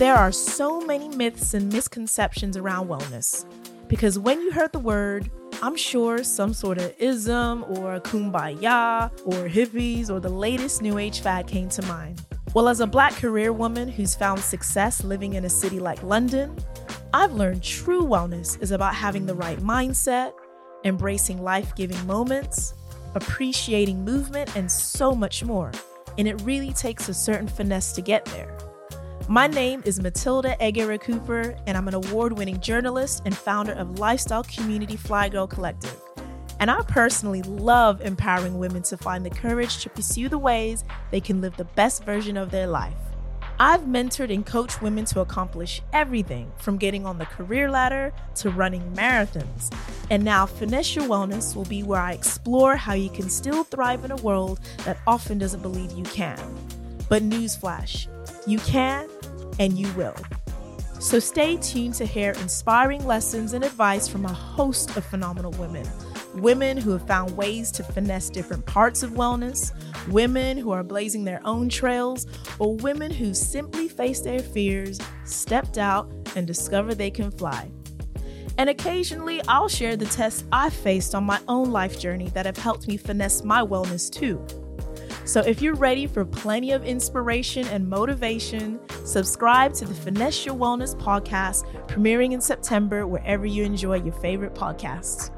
There are so many myths and misconceptions around wellness because when you heard the word, I'm sure some sort of ism or kumbaya or hippies or the latest new age fad came to mind. Well, as a black career woman who's found success living in a city like London, I've learned true wellness is about having the right mindset, embracing life giving moments, appreciating movement, and so much more. And it really takes a certain finesse to get there. My name is Matilda Egere-Cooper, and I'm an award winning journalist and founder of lifestyle community Fly Girl Collective. And I personally love empowering women to find the courage to pursue the ways they can live the best version of their life. I've mentored and coached women to accomplish everything from getting on the career ladder to running marathons. And now, Finesse Your Wellness will be where I explore how you can still thrive in a world that often doesn't believe you can. But newsflash, you can and you will. So stay tuned to hear inspiring lessons and advice from a host of phenomenal women. Women who have found ways to finesse different parts of wellness, women who are blazing their own trails, or women who simply faced their fears, stepped out, and discovered they can fly. And occasionally, I'll share the tests I've faced on my own life journey that have helped me finesse my wellness too. So if you're ready for plenty of inspiration and motivation, subscribe to the Finesse Your Wellness podcast, premiering in September wherever you enjoy your favorite podcasts.